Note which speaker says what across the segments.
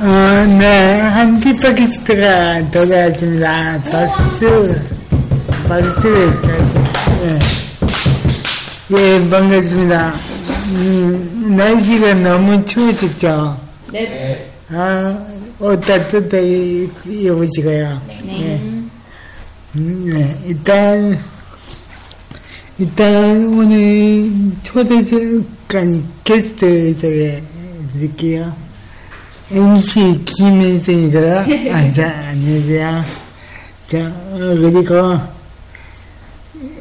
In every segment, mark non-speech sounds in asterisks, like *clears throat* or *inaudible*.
Speaker 1: 어, 네, 한 팟캐스트가 돌아왔습니다. 박수, 박수, 쳐주 예. 예, 반갑습니다. 음, 날씨가 너무 추워졌죠?
Speaker 2: 네.
Speaker 1: 아, 옷 따뜻하게 입으시고요. 예. 음, 네, 일단, 일단 오늘 초대석까지 게스트 저기 드릴게요. MC 김혜성이고요. 아, 자, 안녕하세요. 자, 어, 그리고, 어,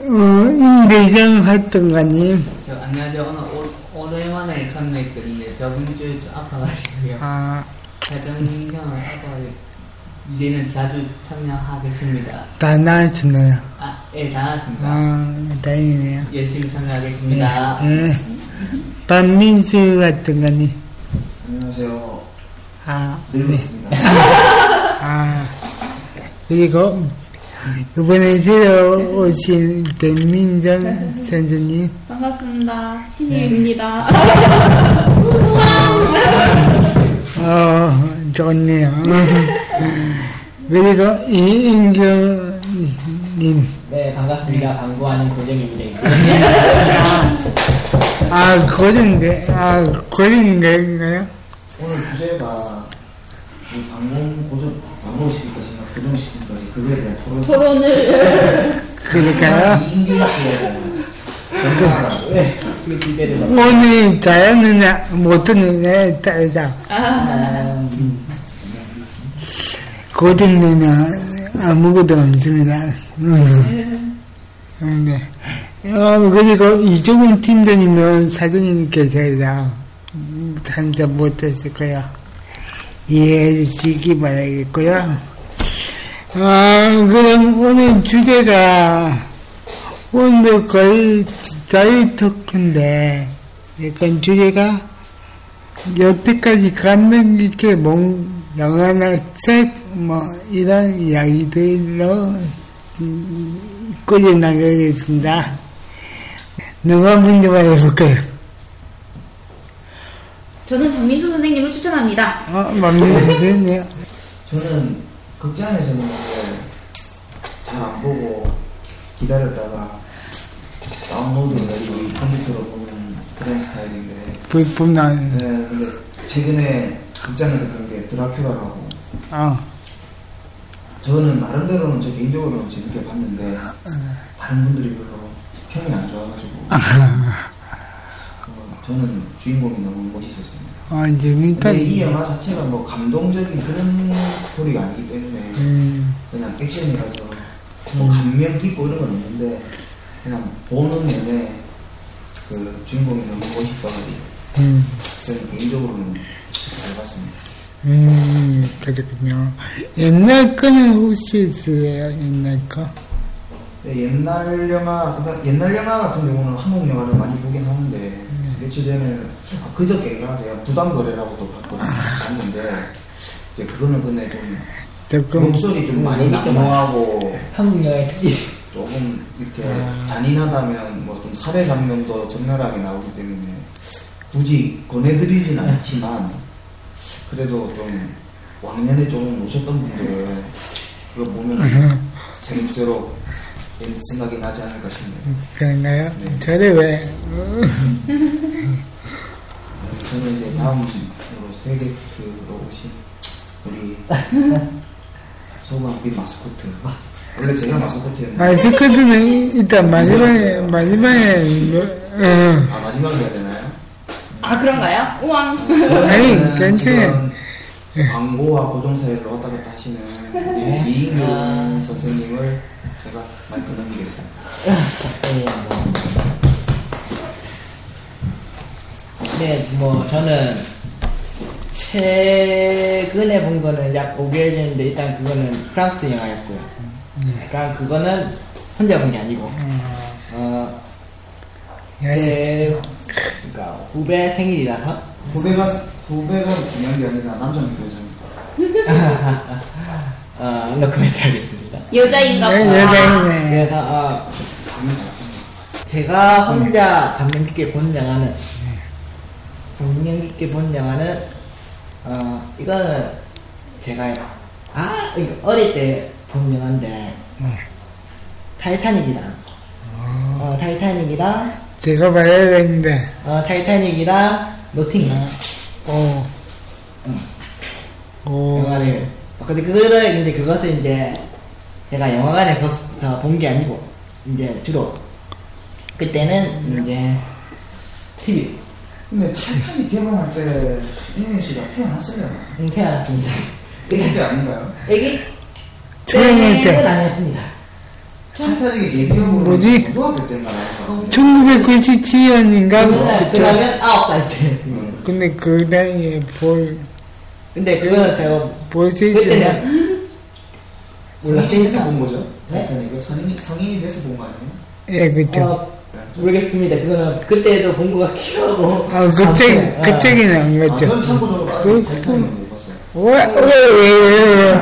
Speaker 1: 임대정 활동가님.
Speaker 2: 저 안녕하세요. 오늘 오, 오랜만에 참여했거든요. 저번 주에 좀 아파가지고요.
Speaker 1: 아,
Speaker 2: 형은 아파가지고 이제는 자주 참여하겠습니다.
Speaker 1: 다 나왔잖아요.
Speaker 2: 아, 예, 다 하십니다.
Speaker 1: 아, 다행이네요.
Speaker 2: 열심히 참여하겠습니다.
Speaker 1: 예. 반민수 활동가님.
Speaker 3: 안녕하세요.
Speaker 1: 아, 네.
Speaker 3: 늙었습니다. *laughs*
Speaker 1: 아, 그리고, 이번에 새로 오신 백민정 선생님.
Speaker 4: 반갑습니다. 신이입니다.
Speaker 1: 어, 좋네요. 그리고 이인경님.
Speaker 5: 네, 반갑습니다. 방구 아닌 고정입니다.
Speaker 1: 아, 고정인데, 아, 고정인가요?
Speaker 3: 오늘 주제가 이 방문 고정 방문시킬 것이나 고정 시킬 것이 그거에 대한 토론.
Speaker 4: 토론을 *laughs*
Speaker 1: 그러니까요.
Speaker 3: 이인경 씨의 전문가라.
Speaker 5: 네, 그 기대를 받
Speaker 1: 오늘 잘하느냐, 못하느냐에 따라서,
Speaker 5: 아,
Speaker 1: 고정되면 아무것도 없습니다. 음. 네. 어, 그리고 이종훈 팀장님은 사장님께서 음, 참석 못했을 거예요. 이해해 주시기 바라겠고요. 아, 그럼 오늘 주제가 오늘 거의 저희 토크인데, 약간 주제가 여태까지 감명 깊게 몽, 영화나 책, 뭐, 이런 이야기들로 음, 꾸려나가겠습니다. 누가 먼저 말해볼까요?
Speaker 4: 저는 박민수 선생님을 추천합니다.
Speaker 1: 어, 맘대로네요. *laughs*
Speaker 3: 저는 극장에서는 잘 안 보고 기다렸다가 다운로드 내리고 이 컴퓨터로 보는 그런 스타일인데.
Speaker 1: 불뿐한,
Speaker 3: 네, 근데 최근에 극장에서 본 게 드라큘라라고.
Speaker 1: 어,
Speaker 3: 저는 나름대로는 저 개인적으로는 재밌게 봤는데 다른 분들이 별로 평이 안 좋아가지고. 어, *laughs* 저는 주인공이 너무 멋있었습니다.
Speaker 1: 어, 재밌다.
Speaker 3: 근데 이 영화 자체가 뭐 감동적인 그런 스토리가 아니기 때문에
Speaker 1: 음,
Speaker 3: 그냥 액션이라서 뭐 감명 깊고 이런 건 없는데 그냥 보는 내내 그 주인공이 너무 멋있어가지고
Speaker 1: 음,
Speaker 3: 저는 개인적으로는 잘 봤습니다.
Speaker 1: 음, 그렇군요. 옛날 거는 혹시 있어요? 옛날 거?
Speaker 3: 네, 옛날 영화, 그러니까 옛날 영화 같은 경우는 한국 영화를 많이 보긴 하는데 며칠 전에 아, 그저께가 제가 부담거래라고 또 봤거든요. 이제 그거는 근데 좀
Speaker 1: 조금,
Speaker 3: 목소리 좀 많이 난무하고
Speaker 5: 한국 영화의 특기.
Speaker 3: 조금 이렇게
Speaker 1: 아.
Speaker 3: 잔인하다면 뭐 좀 살해 장면도 적나라하게 나오기 때문에 굳이 권해드리진 않지만 그래도 좀 왕년에 좀 오셨던 분들은 그거 보면 새록새록 생각이 나지 않을까 싶네요.
Speaker 1: 그런가요?
Speaker 3: 네.
Speaker 1: 저를 왜,
Speaker 3: 저는 이제 다음으로 세계크로 오신 우리 *laughs* 소방비 마스코트 원래 제가 마스코트였는데
Speaker 1: 아, 스쿼드는 일단 마지막에, 마지막에, 뭐, 어,
Speaker 3: 아 마지막에 해야 되나요?
Speaker 4: 아 그런가요? 우왕.
Speaker 1: 아니, 괜찮아요.
Speaker 3: 광고와 고정사회를 왔다 갔다 하시는 우리 이인규 선생님을 제가 마이크 넘기겠습니다.
Speaker 5: 네, 뭐. 네, 뭐 저는 최근에 본 거는 약 5개월 전인데 일단 그거는 프랑스 영화였고요. 약간 그거는 혼자 본 게 아니고 어,
Speaker 1: 야, 야,
Speaker 5: 제 그러니까 후배 생일이라서
Speaker 3: 후배가 후배가 중요한 게 아니라 남자는 여자입니다. *laughs*
Speaker 5: 어, 노코멘트 하겠습니다.
Speaker 4: 여자인가
Speaker 1: 야,
Speaker 4: 보다.
Speaker 1: 여자이네.
Speaker 5: 그래서 어, 제가 혼자 감명 깊게 본 영화는 감명 깊게 본 영화는 어 이거는 제가 아 이거 어릴 때 본 영화인데 타이타닉이랑 어 타이타닉이랑
Speaker 1: 제가 말해야겠는데,
Speaker 5: 어 타이타닉이랑 노팅힐.
Speaker 1: 어, 오,
Speaker 5: 영화를 어, 근데 그거를 근데 그것을 이제 제가 영화관에서 본게 아니고 이제 주로 그때는 이제 TV
Speaker 3: 근데 타이탄이 개봉할 때 이민 씨가 태어났어요.
Speaker 5: 음, 태어났습니다.
Speaker 3: 그게 아닌가요?
Speaker 5: 애기
Speaker 1: 태어났어요.
Speaker 5: 때는 아니었습니다.
Speaker 3: 타이탄이 제 기억으로
Speaker 1: 뭐지?
Speaker 3: 고등학교 때인가 나서
Speaker 1: 1997년인가?
Speaker 5: 그러면 그러면 아홉 살 때.
Speaker 1: 근데 그 나이에 볼,
Speaker 5: 근데 그거는 제가
Speaker 1: 볼수 있어요.
Speaker 5: 그때는 *laughs*
Speaker 3: 성인이 돼서 본 거죠?
Speaker 5: 네?
Speaker 3: 타이탄이 이거 성인이, 성인이 돼서 본 거 아니에요?
Speaker 1: 예, 그쵸.
Speaker 5: 어, 모르겠습니다. 그거는 그때도 본것 같기도 하고.
Speaker 1: 아, 그 책, 그 책에는 안
Speaker 3: 아,
Speaker 1: 갔죠.
Speaker 3: 저는 참고적으로 아직
Speaker 1: 그-
Speaker 3: 못 봤어요.
Speaker 1: 왜, 왜, 왜, 왜, 왜.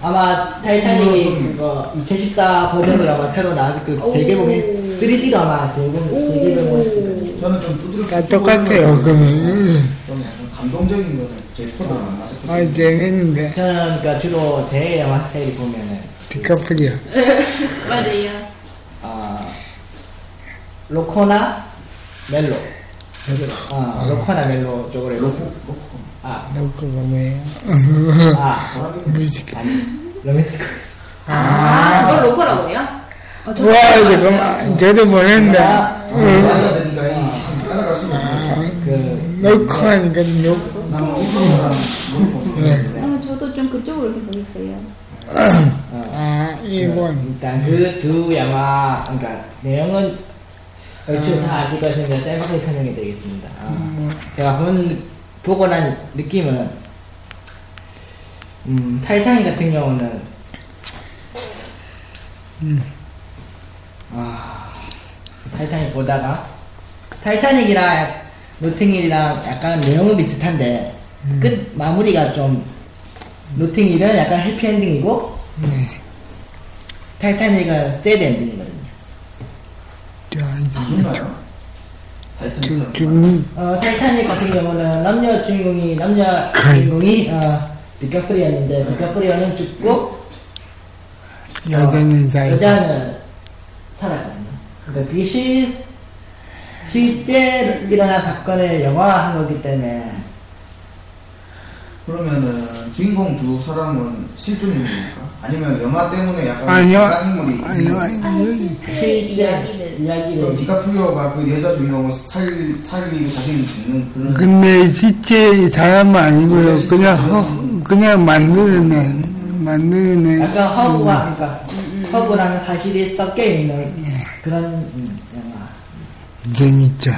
Speaker 5: 아마 타이타닉이 그거 2014 버전으로 아마 새로 나왔을 그 재개봉이 3D로 아마 재개봉 재개봉을
Speaker 3: 저는 좀 두드려
Speaker 1: 똑같아요, 그러면.
Speaker 3: 좀 약간 감동적인 거는
Speaker 1: 아, 재밌는데.
Speaker 5: 저는 그러니까 주로 제 영화 스타일이 보면은
Speaker 1: 디카프리오. *laughs*
Speaker 4: 맞아요.
Speaker 5: 아 로코나 멜로 아 로코나 멜로 쪽으로 로코 아,
Speaker 1: 놓고 보면.
Speaker 5: 아
Speaker 1: 뮤지컬.
Speaker 5: 아니 로맨틱
Speaker 4: 아, 그걸 로커라고 해요? 어, 저
Speaker 1: 와, 잠깐만. 저도 모르는데.
Speaker 3: 지금.
Speaker 5: 그
Speaker 1: 놓고 하니까 놓
Speaker 4: 어, 저도 좀 그쪽으로 이렇게 보겠어요.
Speaker 1: 아, 일본.
Speaker 5: 일단 그 두 영화 그러니까 내용은 얼추 다 아실 것인데 짤막하게 설명해 드리겠습니다. 아, 제가 본 보고 난 느낌은 음, 타이타닉 같은 경우는 아, 타이타닉 보다가 타이타닉이랑 노팅힐이랑 약간 내용은 비슷한데 끝 마무리가 좀 노팅힐은 약간 해피엔딩이고 타이타닉은 sad ending이거든요.
Speaker 1: 저,
Speaker 3: 죽나요? 타이탄
Speaker 1: 주, 주,
Speaker 5: 어, 타이타닉 같은 경우는 남녀 주인공이
Speaker 1: 그-
Speaker 5: 주인공이 어, 디카프리오였는데 디카프리오는 죽고
Speaker 1: 여자는 다
Speaker 5: 여자는 살았거든요. 그러니까 그게 실 실제 일어난 사건을 영화한 거기 때문에
Speaker 3: 그러면은 주인공 두 사람은 실존 인물입니까? 아니면 영화 때문에 약간
Speaker 1: 아니요.
Speaker 3: 쌍인물이
Speaker 1: 아니요, 아니요.
Speaker 5: 실제
Speaker 4: 이야기를.
Speaker 3: 그럼
Speaker 5: 이야기를
Speaker 3: 디카프리오가 그 여자 주인공을 살, 살리고 자기를 죽는 그런
Speaker 1: 근데 실제 사람은 아니고요. 그냥, 허, 그냥 만들어낸, 만들어낸.
Speaker 5: 약간 허브와 그러니까 허브라는 사실이 섞여 있는 그런 음.
Speaker 1: 재밌죠.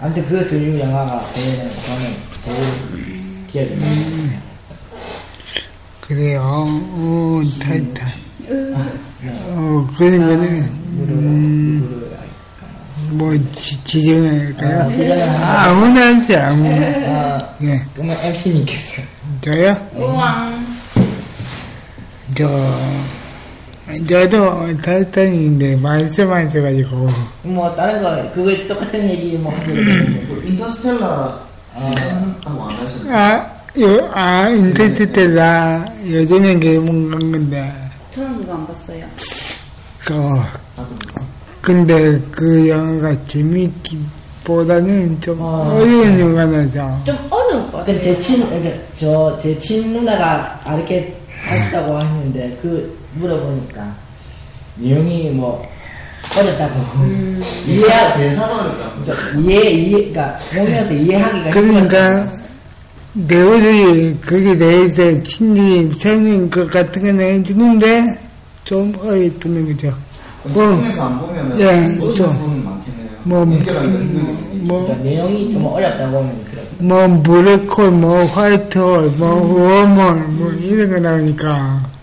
Speaker 5: 아무튼 그두 영화가 저는 제일 기억이 나요.
Speaker 1: 그래요. 어, 타이탄. 어, 그런 거는, 음, 뭐, 지, 지정할까요? 아무나 하지, 아무.
Speaker 5: 아,
Speaker 1: 예.
Speaker 5: 그러면 MC님께서
Speaker 1: 저요?
Speaker 4: 우왕.
Speaker 1: 저, 저도 타이탄인데 말씀하셔가지고.
Speaker 5: 뭐 다른 거 그거 똑같은 얘기
Speaker 3: 뭐그 인터스텔라 하고 안 하셨나요?
Speaker 1: 아, 요, 아, 인터스텔라 예전에 개봉한 건데,
Speaker 4: 저는 그거 안 봤어요.
Speaker 1: 그, 근데 그 영화가 재밌기보다는 좀
Speaker 5: 어.
Speaker 1: 어려운 영화라서.
Speaker 4: 좀 어려울 것
Speaker 5: 그러니까
Speaker 4: 같아요.
Speaker 5: 제 친, 그러니까 저제 친누나가 이렇게 하셨다고 하시는데 그 물어보니까 내용이 뭐 어렵다고 이해
Speaker 3: 대사, 대사가 어렵다.
Speaker 5: 그러니까 이해 이해 그러니까 보면서 이해하기가
Speaker 1: 그러니까 배우들이 거기에 대해서 친히 설명 것 같은 건 해주는데 좀 어렵다는 거죠. 뭐,
Speaker 3: 통해서 안 보면은
Speaker 1: 예, 좀.
Speaker 3: 부분은 많겠네요.
Speaker 1: 뭐. 뭐,
Speaker 5: 그러니까 내용이 좀 어렵다고 하면 그렇고
Speaker 1: 뭐 블랙홀, 뭐 화이트홀, 뭐 웜홀, 뭐 이런 거 나오니까.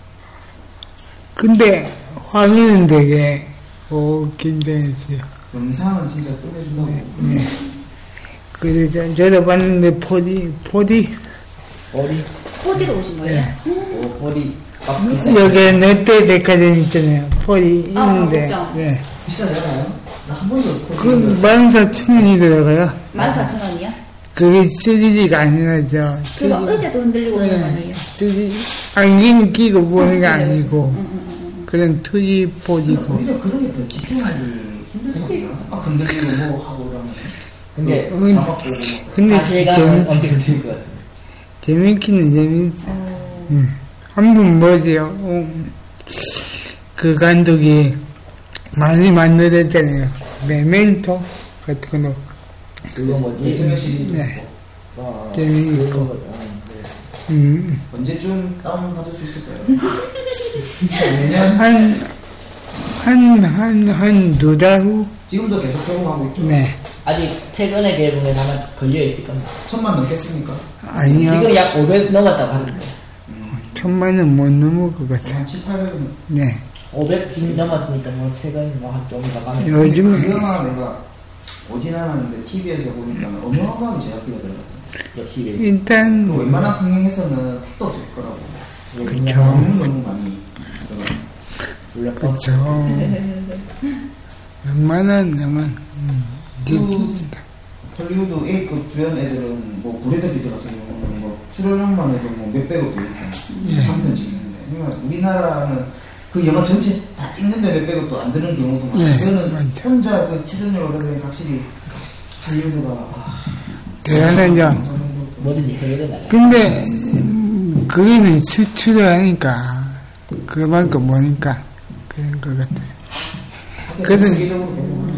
Speaker 1: 근데 화면은 되게 오 긴장했어요.
Speaker 3: 영상은 진짜 끝내준다고.
Speaker 1: 네. 그래서 저도 봤는데 4D, 4D
Speaker 5: 머리,
Speaker 4: 어디로 오신 거예요?
Speaker 5: 어, 머리, 아,
Speaker 1: 여기 롯데 백화점 있잖아요. 4D
Speaker 4: 아,
Speaker 1: 있는데
Speaker 4: 그죠.
Speaker 1: 예.
Speaker 3: 비싸잖아요. 나한 번도
Speaker 1: 그 14,000원이더라고요.
Speaker 4: 14,000원이요?
Speaker 1: 그게 3D가 아니라 저
Speaker 4: 그거 의자도 흔들리고 오는 거
Speaker 1: 네.
Speaker 4: 아니에요?
Speaker 1: 3D 안경 끼고 보는 게
Speaker 4: 아?
Speaker 1: 아니고 그런 2D, 4D고
Speaker 3: 오히려 그런 게 더 집중하기 힘들잖아요. 막 건드리고 뭐 하고 그러면.
Speaker 5: 근데,
Speaker 1: 음,
Speaker 3: 보고 막.
Speaker 1: 근데
Speaker 5: 자세감은
Speaker 1: 재밌,
Speaker 5: 엄청 들것 같아요.
Speaker 1: 재밌기는 재밌어. 음. 한번 보세요. 어, 그 감독이 많이 만들었잖아요. 메멘토 같은 거도
Speaker 5: 그거 뭐지?
Speaker 3: 시리즈
Speaker 1: 네.
Speaker 5: 어,
Speaker 1: 재미있고.
Speaker 5: 그거, 어, 네.
Speaker 1: 음,
Speaker 3: 언제쯤 다운받을 수 있을까요? 내년 *laughs*
Speaker 1: 한, 한, 한, 한 두 달 후?
Speaker 3: 지금도 계속 개봉하고 있죠.
Speaker 1: 네.
Speaker 5: 아직 최근에 개봉에 하나 걸려있을 겁니다.
Speaker 3: 천만 넘겠습니까?
Speaker 1: 아니요.
Speaker 5: 지금 약 500 넘었다고 하던데.
Speaker 1: 천만은 못 넘을 것 같아요.
Speaker 3: 한 7, 800은.
Speaker 1: 네.
Speaker 5: 500 지금 넘었으니까 뭐 최근 뭐한좀더 가면.
Speaker 3: 그
Speaker 1: 요즘에,
Speaker 3: 영화 내가 오진 않았는데 TV에서 보니까 어마어마하게 제작비가 들어갔어요.
Speaker 5: 역시
Speaker 1: 일단,
Speaker 3: 그 웬만한 흥행에서는 택도 없을 거라고.
Speaker 1: 그쵸.
Speaker 3: 너무 많이
Speaker 1: 그쵸. 웬만한 영화, 음, 이제,
Speaker 3: 그 헐리우드 A급 주연 애들은 뭐 브래드 피트 같은 경우는 뭐 출연료만 해도 뭐 몇백억 들니까 한편 찍는데 그러니까 우리나라는 그 영화 전체 다 찍는데 몇백억도 안 드는 경우도 많아요.
Speaker 1: 예,
Speaker 3: 그거는. 혼자 그 출연료가 확실히 할리우드가 아,
Speaker 1: 대단하죠. 근데, 음, 그게는 수출을 하니까, 그만큼 보니까, 그런 것 같아요.
Speaker 3: 개봉하는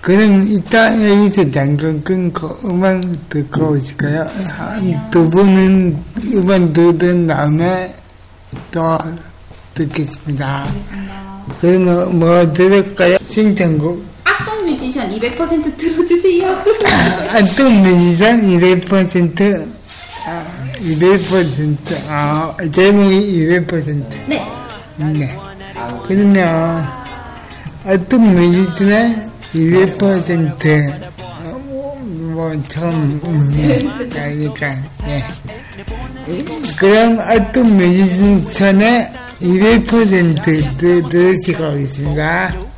Speaker 1: 그럼 이따 여기서 잠깐 끊고 음악 듣고 오실까요? 한 두 분은 음악 들은 다음에 또 듣겠습니다. 그러면 뭐 들을까요? 신청곡.
Speaker 4: 뮤지션 200% 들어주세요.
Speaker 1: 안동 뮤지션 200%, 아, 200%, 아, 제목이 200%.
Speaker 4: 네.
Speaker 1: 네. 그러면 어떤 뮤지션의 200%뭐 처음 음, 아니까 예. 이- 그럼 어떤 뮤지션의 200% 들- 들으시고 오겠습니다.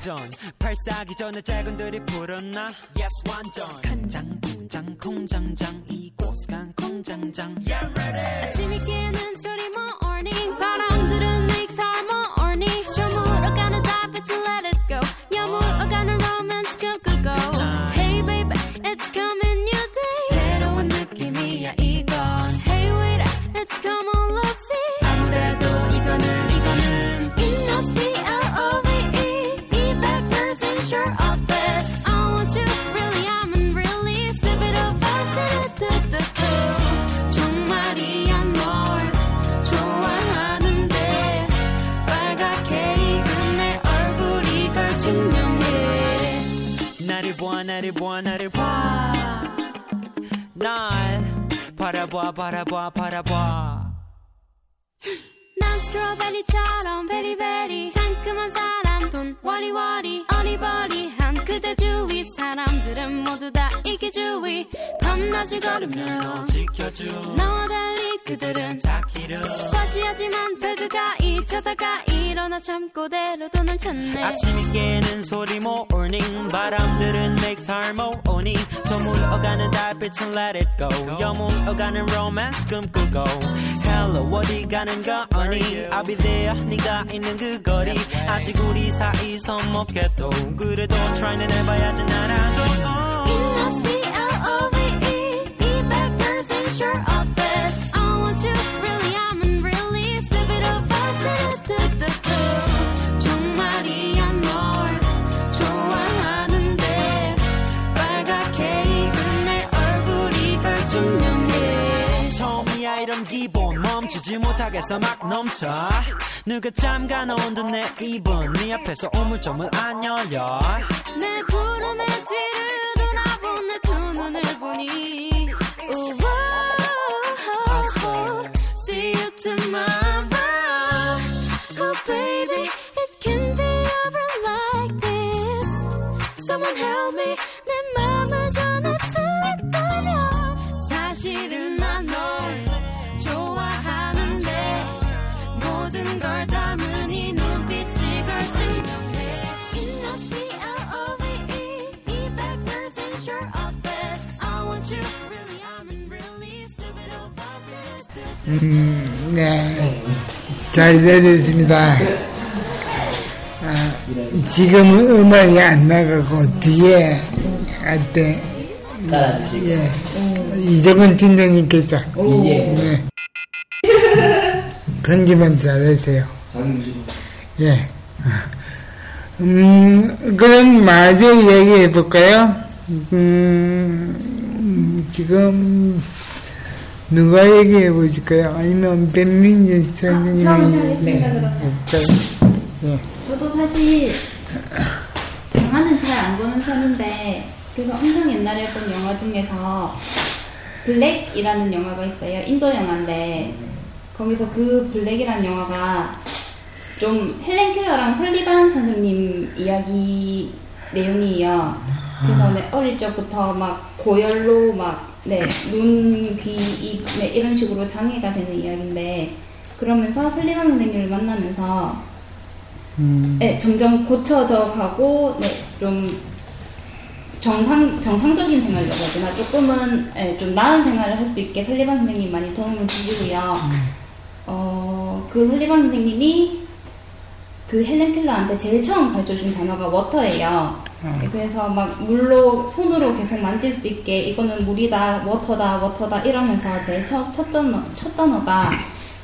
Speaker 6: 장전. 발사기 전에 작은들이 불었나. Yes 완전. 간장 공장 콩장장 이곳 간 콩장장. Yeah ready.
Speaker 7: 아침이 깨는 소리 morning
Speaker 6: 나를 봐 나를 봐날 바라봐 바라봐 바라봐
Speaker 7: 난 스트로베리처럼 베리베리. 상큼한 사람 돈 워리워리 어리버리한 그대 주위. 사람들은 모두 다 이기주의. 밤낮을 걸으며
Speaker 6: 너 지켜줘
Speaker 7: 그들은
Speaker 6: 자기를
Speaker 7: 과시하지만 배드가 잊혀다가 일어나 잠꼬대로 돈을 찾네.
Speaker 6: 아침이 깨는 소리 morning 바람들은 make harmony 저물어가는 달빛은 let it go. 여물어가는 romance 꿈꾸고. Hello 어디 가는 거니? I'll be there 네가 있는 그 거리. 아직 우리 사이 서먹해도. 그래도 try는 해봐야지 나라도
Speaker 7: It must be L-O-V-E 200% sure of this
Speaker 6: 멈추지 못하겠어 막 넘쳐. 누가 잠가 놓은 듯 내 입은 네 앞에서 우물점을 안 열려.
Speaker 7: 내 부름에 뒤를 돌아본 내 두눈 보내보니
Speaker 1: 잘 들었습니다. 아, 지금은 음악이 안 나가고 뒤에 할때. 예. 이정은 팀장님께서
Speaker 5: 예.
Speaker 1: 네. 편집만 잘하세요. 예. 음, 그럼 마저 얘기해 볼까요? 음, 지금 누가 얘기해 보실까요? 아니면 백민지 선생님이
Speaker 4: 하겠습니다, 그러면.
Speaker 1: 볼까요? 예.
Speaker 4: 저도 사실 영화는 잘 안 보는 편인데 그래서 엄청 옛날에 본 영화 중에서 블랙이라는 영화가 있어요. 인도 영화인데 거기서 그 블랙이라는 영화가 좀 헬렌 켈러랑 설리반 선생님 이야기 내용이에요. 그래서 네, 어릴 적부터 막 고열로 막 네, 눈, 귀, 입 네, 이런 식으로 장애가 되는 이야기인데 그러면서 설리반 선생님을 만나면서
Speaker 1: 음,
Speaker 4: 네, 점점 고쳐져 가고, 네, 좀 정상, 정상적인 생활이라고 되나? 조금은, 네, 좀 나은 생활을 할 수 있게 설리반 선생님이 많이 도움을 주시고요. 어, 그 설리반 선생님이 그 헬렌 켈러한테 제일 처음 가르쳐 준 단어가 워터예요. 네, 그래서 막 물로, 손으로 계속 만질 수 있게 이거는 물이다, 워터다, 워터다 이러면서 제일 첫, 첫, 단어, 첫 단어가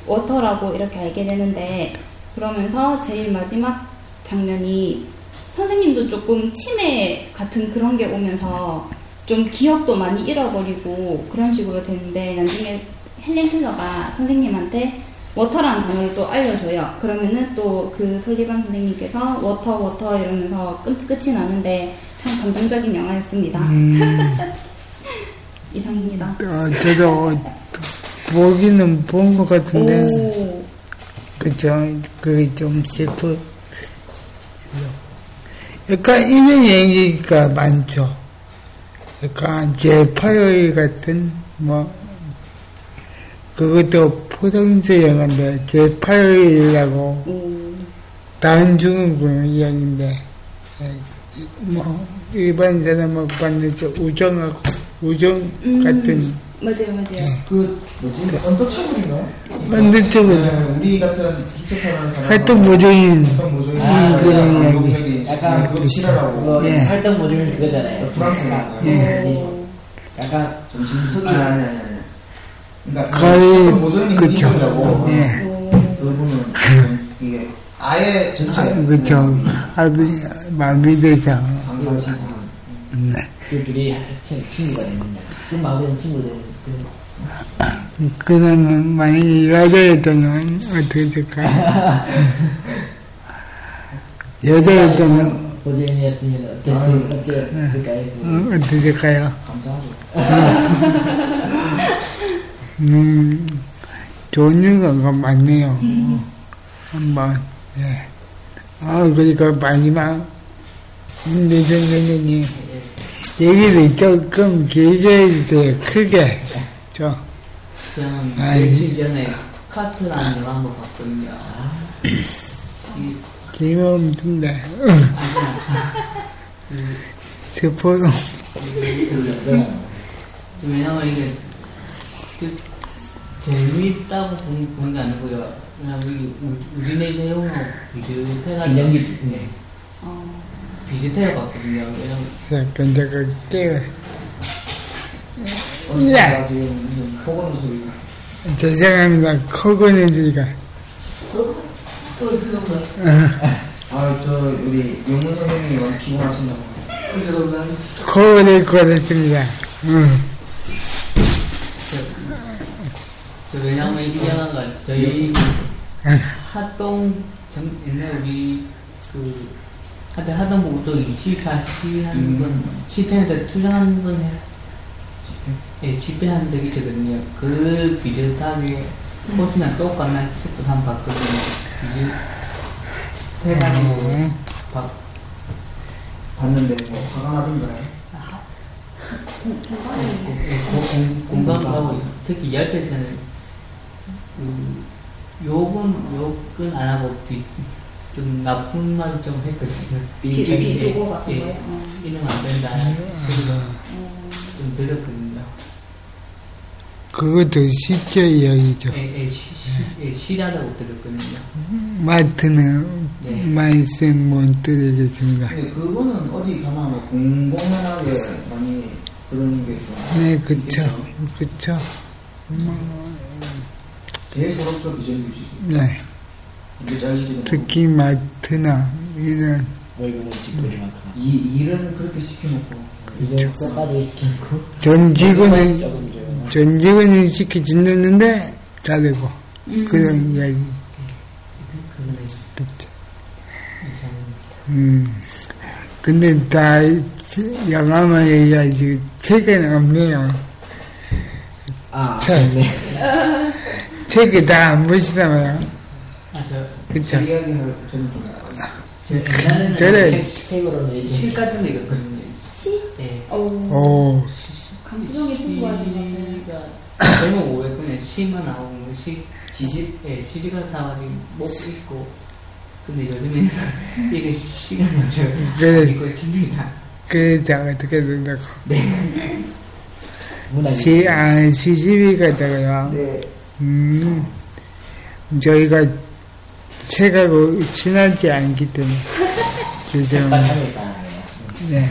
Speaker 4: water라고 이렇게 알게 되는데 그러면서 제일 마지막 장면이 선생님도 조금 치매 같은 그런 게 오면서 좀 기억도 많이 잃어버리고 그런 식으로 되는데 나중에 헬렌 켈러가 선생님한테 water라는 단어를 또 알려줘요. 그러면은 또 그 설리반 선생님께서 워터 워터 이러면서 끝, 끝이 나는데 참 감동적인 영화였습니다. *laughs* 이상입니다.
Speaker 1: 어, 저도 보기는 본 것 같은데,
Speaker 4: 오,
Speaker 1: 그죠? 그게 좀 슬프. 약간 이런 얘기가 많죠. 약간 제8회 같은, 뭐, 그것도 포동서 영화인데, 제8회라고
Speaker 4: 오,
Speaker 1: 다른 중국 이야기인데, 예, 이- 뭐, 일반 사람하고 봤는데, 저 우정하고, 우정
Speaker 4: 음.
Speaker 1: 같은,
Speaker 4: 맞아요, 맞아요.
Speaker 3: 그 뭐지? 언더처블인가요?
Speaker 1: 언더처블.
Speaker 3: 네, 우리 같은 히트하는 사람.
Speaker 1: 하여튼 모종인,
Speaker 3: 어떤 모종인
Speaker 5: 아,
Speaker 1: 그런 이야기.
Speaker 5: 약간
Speaker 3: 그거 치라라고.
Speaker 5: 그거
Speaker 1: 예.
Speaker 5: 활동 모델이 그거잖아요.
Speaker 3: 프랑스 영화.
Speaker 1: 예.
Speaker 5: 약간
Speaker 3: 정신 아니 아니 아니. 그러니까
Speaker 1: 거의
Speaker 3: 어떤 모종인
Speaker 1: 그쵸.
Speaker 3: 히트라고.
Speaker 1: 예.
Speaker 4: 오,
Speaker 3: 그분은 이게 아예 전체
Speaker 1: 아, 그쵸. 합의, 마비돼서,
Speaker 3: 상상하시는
Speaker 1: 네.
Speaker 5: 그 둘이 친- 친구가 됐는데 그 마음에 친구들 그
Speaker 1: 그러면 만약에 여자였다면 어떻게 될까요? *laughs* 여자였다면
Speaker 5: 고전이었으면 어땠을 어땠을까요?
Speaker 1: 어, 어떻게 될까요?
Speaker 3: 감사하죠. *laughs*
Speaker 1: 음, 좋은 영화가 많네요. 한번, 예. 아, 그러니까 마지막, 김대선 선생님, 얘기를 조금 길게 해주세요. 크게. 저,
Speaker 2: 저는
Speaker 1: 아이.
Speaker 2: 며칠 전에 카트라는 영화 한번 봤거든요.
Speaker 1: 없는데. 스포,
Speaker 2: 왜냐면 이게 그 재미있다고 보는 게 아니고요. 그냥 우리네 내용하고 비슷해가지고
Speaker 5: 인연기 네.
Speaker 4: 어.
Speaker 2: 왜냐면
Speaker 1: 잠깐, 잠깐, 깨
Speaker 3: 어디서
Speaker 1: 야.
Speaker 3: 지금 무슨 포근 소리.
Speaker 1: 죄송합니다. 코고네지가.
Speaker 3: 아, 저 우리 영문 선생님이 많이 피곤하신다고.
Speaker 1: 코고네 거됐습니다. 응.
Speaker 2: 저 왜냐면 이 영화가 저희 하동 정 옛날 우리 그 하여튼 하동 보고 또 24시 하는 건 시청에다 투자하는 건 해. 예, 집회한 적이 있거든요. 그 비슷하게 꽃이나 똑같나 싶어서 한번 봤거든요. 비슷해가지고 박.
Speaker 3: 봤는데 뭐 화가 나던가요?
Speaker 2: 예, 고- 공- 공감하고 특히 옆에서는 그 욕은 욕은 안 하고 비, 좀 나쁜 말 좀 했거든요. *laughs*
Speaker 4: 비-
Speaker 2: 예,
Speaker 4: 비속어 같은
Speaker 2: 예,
Speaker 4: 거요? 어.
Speaker 2: 이러면 안 된다. 그래서 좀 들었거든요.
Speaker 1: 그것도 실제 이야기죠.
Speaker 2: 예, 예, 시, 시, 예, 들었거든요.
Speaker 1: 마트는
Speaker 2: 네.
Speaker 1: 말씀 못 드리겠습니다.
Speaker 3: 근데 그거는 어디 가나 뭐 공공연하게 많이 그런 게 좀.
Speaker 1: 네, 그쵸. 그쵸.
Speaker 3: 대서롭죠 비정규직.
Speaker 1: 네.
Speaker 3: 이제 잘지는
Speaker 1: 특히 마트나 이런.
Speaker 3: 이 일은 그렇게 시켜놓고
Speaker 5: 시키고.
Speaker 1: 전 직원은. 전 직원은 시켜준다는데 잘되고 그런 이야기 듣죠. 음. 근데 다 영화만 얘기하지 책에는 없네요.
Speaker 5: 아,
Speaker 1: 참.
Speaker 5: 네. *laughs*
Speaker 1: 책에 다안 보시나봐요.
Speaker 2: 아, 저,
Speaker 1: 그쵸.
Speaker 3: 제 이야기를 저는
Speaker 2: 저
Speaker 1: 저래.
Speaker 2: 책,
Speaker 5: 책으로는 얘기.
Speaker 2: 실 같은 거 읽었거든요.
Speaker 4: 시?
Speaker 2: 예.
Speaker 4: 오.
Speaker 1: 오,
Speaker 4: 감수성이 풍부하시네.
Speaker 2: 제목 오했군요. 시만 나오고 시,
Speaker 3: 지식
Speaker 2: 예, 시집을 사가지고 못 읽고. 근데 요즘에는 *laughs* 이게 시간 맞춰
Speaker 1: 그래.
Speaker 2: 읽고 싶습니다.
Speaker 1: 그자 어떻게 된다고.
Speaker 5: 문학이.
Speaker 1: 시, 아, 시집이 같다고요.
Speaker 5: 네.
Speaker 1: 음, 저희가 책하고 친하지 않기 때문에. *laughs* 죄송합니다.
Speaker 5: 빡하니까.
Speaker 1: 네.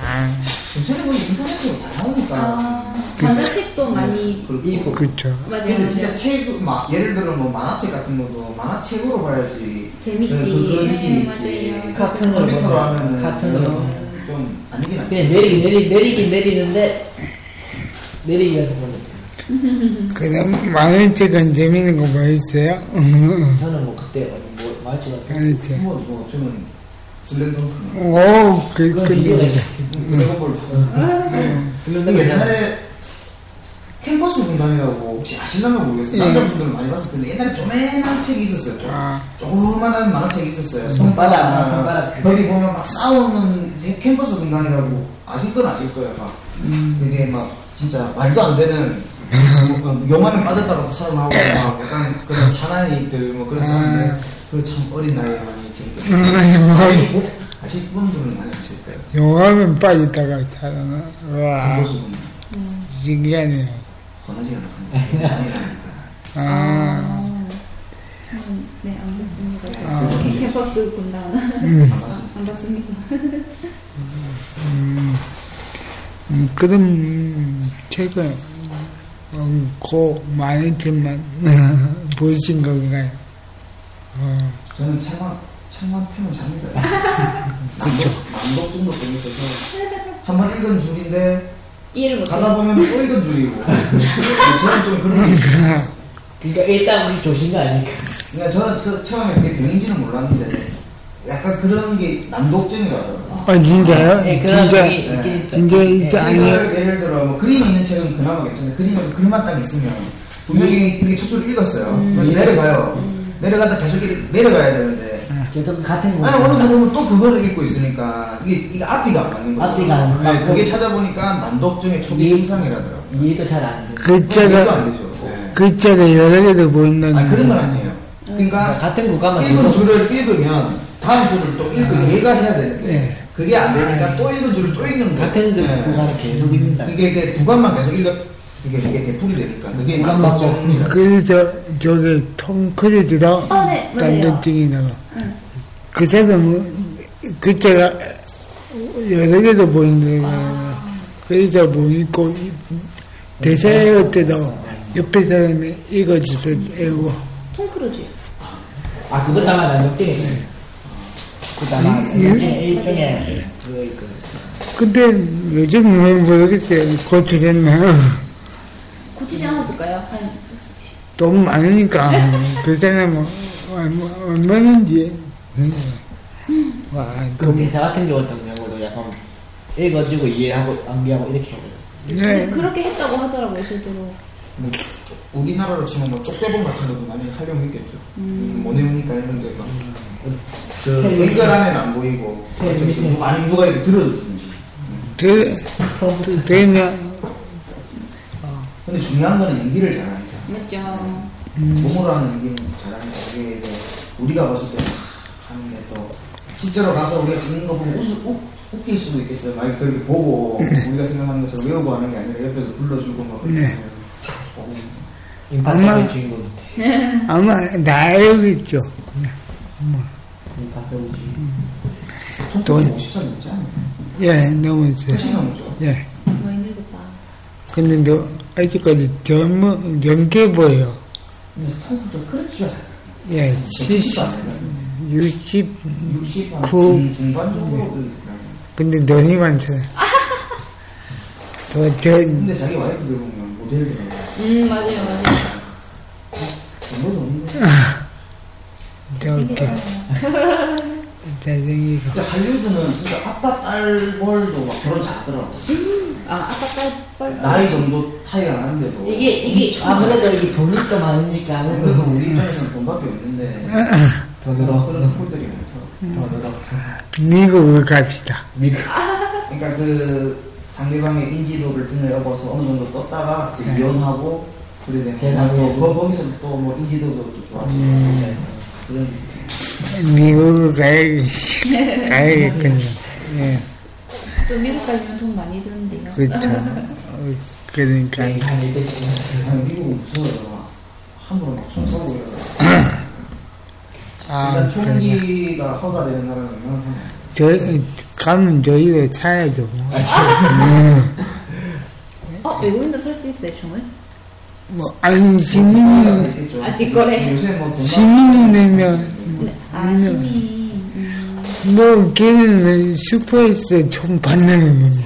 Speaker 1: 아,
Speaker 3: 요새는 뭐 인터넷으로 다 나오니까
Speaker 4: 아, 전자책도 많이
Speaker 3: 그리고
Speaker 1: 그쵸.
Speaker 4: 맞아요.
Speaker 3: 근데 진짜. 책, 막, 예를 들어 뭐 만화책 같은 것도 만화책으로 봐야지.
Speaker 4: 재밌지.
Speaker 3: 그, 그 느낌이
Speaker 4: 네,
Speaker 3: 컴퓨터로
Speaker 5: 보면,
Speaker 3: 하면은.
Speaker 5: 카툰으로
Speaker 3: 그거는
Speaker 5: 보면.
Speaker 3: 좀 아니긴.
Speaker 5: 그냥 내리긴 내리, 내리긴 내리는데, 내리기가 좀.
Speaker 1: 그럼 만원책은 재밌는 거 뭐 있어요? *laughs*
Speaker 5: 저는 뭐 그때, 뭐, 말투가.
Speaker 1: 만원책.
Speaker 3: 뭐, 뭐, 저는 슬램덩크는.
Speaker 1: 오, 그.
Speaker 3: 드래곤볼.
Speaker 5: 슬램덩크
Speaker 3: 옛날에 캠퍼스 공단이라고 혹시 아실랑가 모르겠어요.
Speaker 1: 예.
Speaker 3: 남자분들은 많이 봤을 텐데 옛날에 조그만한 책이 있었어요. 좀.
Speaker 1: 아,
Speaker 3: 조그만한 만화책이 있었어요.
Speaker 5: 손바닥,
Speaker 3: 하나.
Speaker 5: 손바닥.
Speaker 3: 거기 보면 막 싸우는 캠퍼스 공단이라고 아실 건 아실 거예요. 막 이게 막 진짜 말도 안 되는 뭐, 영화는 빠졌다고 사람하고 막 약간 그런 사나이들 뭐 그런 사람들 그참 어린 나이에 많이 재밌게
Speaker 1: 아니, 뭐,
Speaker 3: 많이 아실 분들은 많이 아실 거예요.
Speaker 1: 영화는 빠졌다가 살아나. 와, 신기하네요.
Speaker 3: 권하지 않았습니다. 잔인하니까.
Speaker 1: 아,
Speaker 4: 저는 네, 안 봤습니다.
Speaker 1: 아.
Speaker 4: 캠- 캠퍼스 군단.
Speaker 1: 음,
Speaker 3: 안 봤습니다.
Speaker 1: 음, 그런 책은 음, 고 만원책만 보신 건가요? 어,
Speaker 3: 저는 책만 책만 펴면 잡니다. *laughs* 난독 난독 정도 돼 있어서 한 번 읽은 줄인데
Speaker 4: 이해를
Speaker 3: 가다. 보면 또 읽은 줄이고 *laughs* 저는 좀 그런 게 있어요.
Speaker 5: 그러니까 일단 우리 조신 거 아닙니까?
Speaker 3: 그러니까 저는 처, 처음에 그게 병인지는 몰랐는데 약간 그런 게 난독증이라더라고요.
Speaker 1: 아, 진짜요?
Speaker 5: 네, 그런
Speaker 1: 진짜,
Speaker 5: 게 있긴 있죠.
Speaker 1: 진짜 있지 아니에요?
Speaker 3: 책을 예를 들어 뭐 그림이 있는 책은 그나마 괜찮은데 그림은 글만 딱 있으면 분명히 이렇게 초초를 읽었어요. 그럼 내려가요. 내려가다 계속 이렇게 내려가야 되는데
Speaker 5: 저도 같은 거.
Speaker 3: 아니 어느 사람은 또 그거를 읽고 있으니까 이게 이게 앞뒤가 안 맞는 거예요.
Speaker 5: 앞뒤가 안
Speaker 3: 네,
Speaker 5: 맞고.
Speaker 3: 그게 찾아보니까 난독증의 초기
Speaker 5: 이-
Speaker 3: 증상이라더라고요.
Speaker 5: 이해도 잘 안 돼.
Speaker 3: 이해도
Speaker 1: 글자가,
Speaker 3: 안 되죠. 네.
Speaker 1: 글자가 여러 개도 보인다는
Speaker 3: 아니 그런 건
Speaker 1: 거.
Speaker 3: 아니에요. 그러니까
Speaker 5: 같은 구간만
Speaker 3: 읽은 줄을 읽으면 다음 줄을 또 읽고 얘가 해야 되는데
Speaker 1: 네.
Speaker 3: 그게 안 되니까 또 읽은 줄을 또 읽는 거예요.
Speaker 5: 같은 그
Speaker 3: 네.
Speaker 5: 구간을 계속 읽는다.
Speaker 3: 이게 이게 구간만 계속 읽어 이게 이게 대풀이 되니까 그게
Speaker 5: 구간
Speaker 3: 난독증이라.
Speaker 1: 그래서 저기 통 크리즈다
Speaker 4: 어, 네, 맞아요.
Speaker 1: 단독증이다가 그 사람은 글자가 여러 개도 보인다 그래서 못 읽고 대사 읽을 때도 옆에 사람이 읽어줘서 읽고
Speaker 4: 톰 크루즈.
Speaker 5: 아, 그거 다만 난독증이 있어요.
Speaker 1: 이-
Speaker 5: 난독증의 일종의 그, 그,
Speaker 1: 근데 요즘은 모르겠어요 고쳐졌나
Speaker 4: 고치지 않았을까요?
Speaker 1: 한돈 많으니까 그 사람은 얼마, 얼마인지
Speaker 5: 와그
Speaker 1: 돈,
Speaker 5: 대사 같은 경우 같은 경우도 약간 읽어주고 이해하고 암기하고 이렇게 하고
Speaker 1: 네.
Speaker 4: 그렇게 했다고 하더라고요, 실제로.
Speaker 3: 뭐 우리나라로 치면 뭐 쪽대본 같은 것도 많이 활용했겠죠. 음, 못 외우니까 했는데 막. 그 의결 안에는 안 보이고 좀 많이 누가 이렇게 들어주든지.
Speaker 1: 되, 되면,
Speaker 3: 근데 중요한 거는 연기를 잘하니까.
Speaker 4: 맞죠.
Speaker 3: 몸으로 하는 연기는 잘하니까 그게 이제 우리가 봤을 때 아, 하는 게또 실제로 가서 우리가 찍는 거 보고 웃, 웃, 웃길 수도 있겠어요. 막 그렇게 보고 우리가 생각하는 것처럼 외우고 하는 게 아니라 옆에서 불러주고 막 그렇게
Speaker 1: 네.
Speaker 5: 주인공.
Speaker 1: 아마 나야겠죠.
Speaker 3: 돈
Speaker 1: 돈.
Speaker 3: 50살 넘지 않아요?
Speaker 1: 예, 넘었어요.
Speaker 3: 훨씬 넘죠.
Speaker 1: 예.
Speaker 4: 많이 늙었다.
Speaker 1: 근데 너, 아직까지 젊어, 젊게 보여.
Speaker 3: 좀.
Speaker 1: 예, 70,
Speaker 3: 70도 안 돼요.
Speaker 1: 60,
Speaker 3: 60, 한
Speaker 1: 구.
Speaker 3: 중- 중반 정도 그러더라고요.
Speaker 1: 근데 눈이 많잖아. 더, 저,
Speaker 3: 근데 자기 와이프들 보면 모델더라고요.
Speaker 4: 음, 맞아요, 맞아요.
Speaker 1: 잘생기고. *laughs*
Speaker 3: 근데 할리우드는 진짜 아빠 딸 벌도 막 결혼 잘하더라고.
Speaker 4: 아, 아까 딸, 빨,
Speaker 3: 나이 정도 차이가 안 나는데도.
Speaker 5: 이게, 이게 아무래도 이게 돈이 또 많으니까 아무래도
Speaker 3: 우리 입장에서는 돈밖에 없는데. *laughs*
Speaker 5: 돈으로.
Speaker 3: 그런 꼴들이 많더라고.
Speaker 5: 돈으로.
Speaker 1: 미국을 갑시다.
Speaker 5: 미국.
Speaker 3: 그러니까 그 상대방의 인지도를 등에 업어서 어느 정도 떴다가 이제 이혼하고 그래 또 거- 거기서 또 뭐 인지도도 또 좋아지고 그런
Speaker 1: 미국을 가야겠, 가야겠군요. 예,
Speaker 4: 또 미국 가면 돈 많이 드는데요.
Speaker 1: 그렇죠. 어, *laughs* 그러니까.
Speaker 5: 한
Speaker 3: 미국은 무서워요 함부로 막총 쏘고
Speaker 1: 아,
Speaker 3: 일단
Speaker 1: 그러니까.
Speaker 3: 총기가 허가되는 나라는 얼마나
Speaker 1: 저, 가면 저희도 사야죠. 뭐.
Speaker 4: 어, 외국인도 살 수 있어요, 총을?
Speaker 1: 뭐, 아니, 시민이,
Speaker 3: 있겠죠.
Speaker 4: 아, 뒷거래.
Speaker 3: 요새 뭐 돈-
Speaker 1: 시민이 내면,
Speaker 4: 네. 아, 시민. 음,
Speaker 1: 뭐, 걔는 슈퍼에서 총 받는 놈.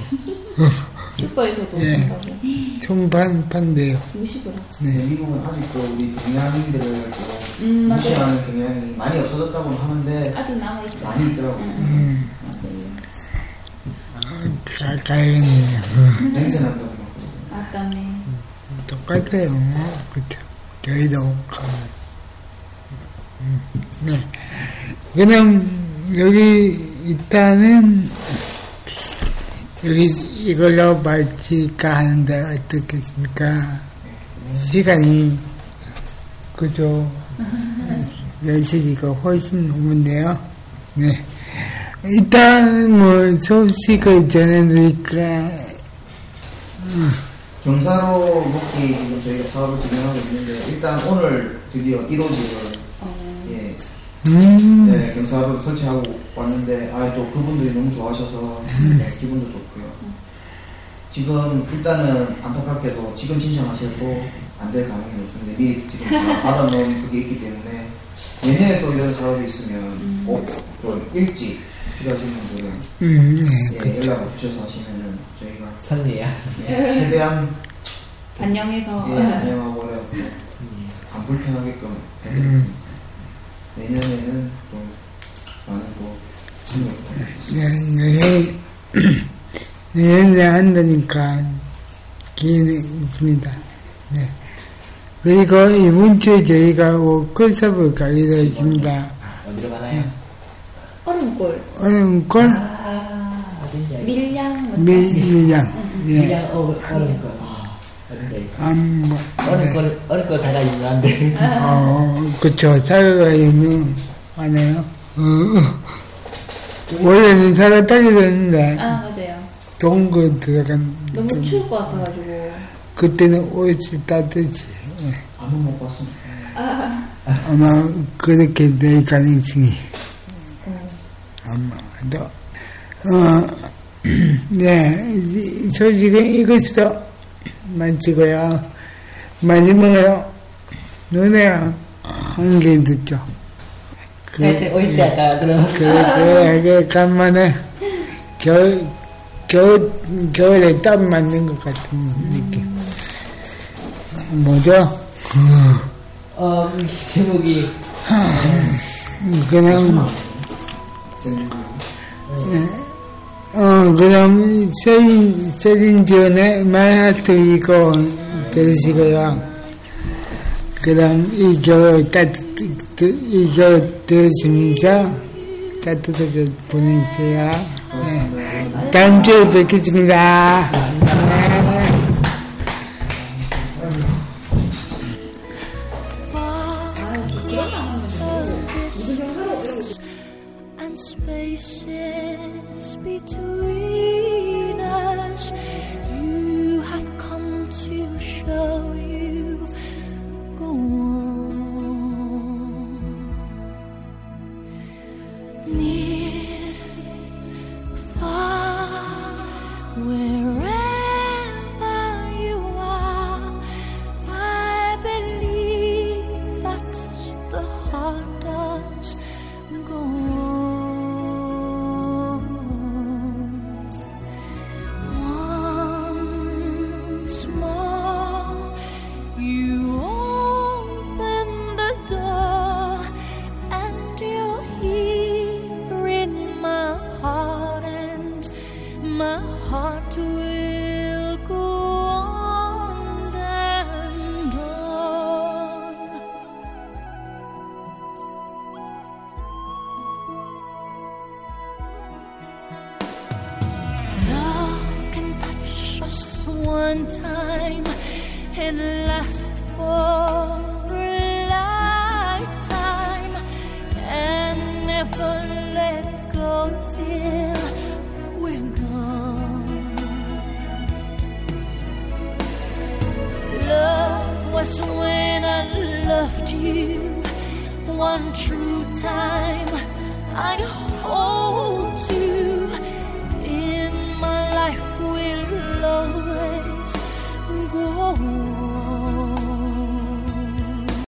Speaker 4: 슈퍼에서도
Speaker 1: 예.
Speaker 4: 한다고.
Speaker 1: 총 반, 판대요.
Speaker 4: 무식을 하고.
Speaker 3: 근데 미국은 아직도 우리 동양인들을 좀
Speaker 4: 음, 맞아요.
Speaker 3: 무시하는 경향이 많이 없어졌다고는 하는데
Speaker 4: 아직 남아있죠.
Speaker 3: 많이 있더라고요.
Speaker 1: 음,
Speaker 4: 맞아요.
Speaker 1: 가, 가야겠네요.
Speaker 3: 냄새 난다고 막 그러고.
Speaker 4: 아까네.
Speaker 1: 똑같아요. 그쵸. 저희도 가면. 음, 네. 그럼, 여기, 일단은, 여기 이걸로 마칠까 하는데 어떻겠습니까? 시간이, 그죠. 연식이가 훨씬 넘은데요. 네. 일단, 뭐, 소식을 전해드릴까,
Speaker 3: 경사로 먹기 지금 저희가 사업을 진행하고 있는데 일단 오늘 드디어 1호지를 예,
Speaker 1: 음,
Speaker 3: 네, 경사로 설치하고 왔는데 아 또 그분들이 너무 좋아하셔서 네, 기분도 좋고요. 지금 일단은 안타깝게도 지금 신청하셔도 안 될 가능성이 높습니다. 미리 지금 다 *laughs* 받아놓은 그게 있기 때문에 내년에 또 이런 사업이 있으면 꼭좀 일찍 필요하신 분들은
Speaker 1: 음, 네.
Speaker 3: 예, 연락을 주셔서 하시면은 저희가
Speaker 5: 선리야.
Speaker 3: 예, 최대한
Speaker 4: 반영해서.
Speaker 3: 예, 반영하고 어려고 안 불편하게끔 해드립니다. 내년에는 좀 많은 또.
Speaker 1: 네, 네, 네, 한다니까 기회는 있습니다. 네. 그리고 이번 주에 저희가 워크숍을 가기로 했습니다.
Speaker 5: 언제 가나요?
Speaker 4: 얼음골.
Speaker 1: 어른걸
Speaker 5: 아,
Speaker 4: 밀양. 뭐
Speaker 1: 밀리장. 예.
Speaker 5: 그냥 어른 거.
Speaker 1: 안, 뭐,
Speaker 5: 어른
Speaker 1: 네.
Speaker 5: 걸, 어른 거 사가 유명한데.
Speaker 1: 어, 그쵸. 사과가 있는, 하네요. 어. 원래는 따게 됐는데,
Speaker 4: 아, 맞아요.
Speaker 1: 동거 들어간,
Speaker 4: 너무
Speaker 1: 좀,
Speaker 4: 추울 것 같아가지고.
Speaker 1: 그때는 옷이 따뜻이, 예.
Speaker 3: 아무 못 봤으면
Speaker 1: 아마 그렇게 될 가능성이
Speaker 4: 어,
Speaker 1: 아마도 어, *clears throat* 네이 소식은 이것으로 마치고요 마지막으로 노래 한개 듣죠 그,
Speaker 5: 하여튼, 어릴 때 아까 그런.
Speaker 1: 그래 그래 간만에 겨울 겨울 겨울에 땀 맞는 것 같은 느낌 뭐죠?
Speaker 5: 어, 그 제목이.
Speaker 1: 그냥
Speaker 3: 생기고
Speaker 8: 어, 그럼 세린, 세린 디온의 마이하트 이거 들으시고요. 그럼 이거 따뜻, 이거 들으시면서 따뜻하게 보내주세요. 네. 다음 주에 뵙겠습니다. 네.